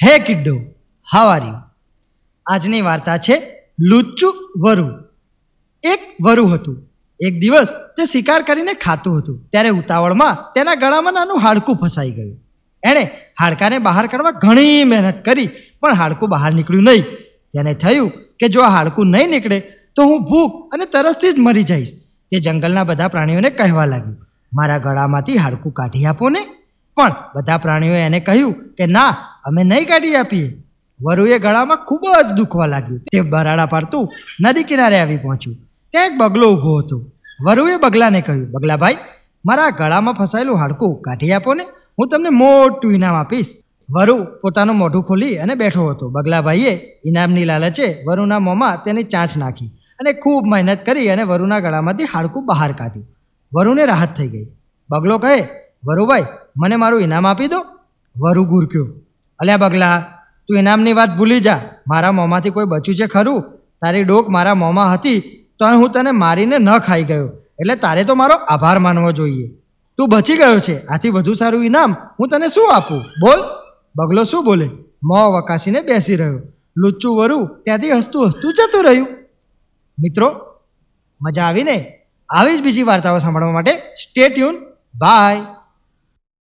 હે કિડ્ડો હાવારી આજની વાર્તા છે, લુચ્ચું વરુ. એક વરુ હતું. એક દિવસ તે શિકાર કરીને ખાતું હતું. ત્યારે ઉતાવળમાં તેના ગળામાં નાનું હાડકું ફસાઈ ગયું. એણે હાડકાને બહાર કાઢવા ઘણી મહેનત કરી, પણ હાડકું બહાર નીકળ્યું નહીં. તેને થયું કે જો આ હાડકું નહીં નીકળે, તો હું ભૂખ અને તરસથી જ મરી જઈશ. તે જંગલના બધા પ્રાણીઓને કહેવા લાગ્યું, મારા ગળામાંથી હાડકું કાઢી આપો ને. પણ બધા પ્રાણીઓએ એને કહ્યું કે, ના અમે નહીં કાઢી આપીએ વરુએ ગળામાં ખૂબ જ દુખવા લાગ્યું. તે બરાડા પાડતું નદી કિનારે આવી પહોંચ્યું. ત્યાં એક બગલો ઊભો હતો. વરુએ બગલાને કહ્યું, બગલાભાઈ, મારા ગળામાં ફસાયેલું હાડકું કાઢી આપો ને. હું તમને મોટું ઇનામ આપીશ. વરુ પોતાનું મોઢું ખોલી અને બેઠો હતો. બગલાભાઈએ ઇનામની લાલચે વરુના મોંમાં તેની ચાંચ નાખી અને ખૂબ મહેનત કરી અને વરુના ગળામાંથી હાડકું બહાર કાઢ્યું. વરુને રાહત થઈ ગઈ. બગલો કહે, વરુભાઈ, મને મારું ઇનામ આપી દો. વરુ ગુરક્યો અલ્યા બગલા, તું ઇનામની વાત ભૂલી જા. મારા મોંમાંથી કોઈ બચ્યું છે ખરું? તારી ડોક મારા મોંમાં હતી તો હું તને મારીને ન ખાઈ ગયો. એટલે તારે તો મારો આભાર માનવો જોઈએ. તું બચી ગયો છે, આથી વધુ સારું ઇનામ હું તને શું આપું? બોલ. બગલો શું બોલે? મોં વકાસીને બેસી રહ્યો. લુચ્ચું વરું, ત્યાંથી હસતું હસતું જતું રહ્યું. મિત્રો, મજા આવીને? આવી જ બીજી વાર્તાઓ સાંભળવા માટે સ્ટે ટ્યુન બાય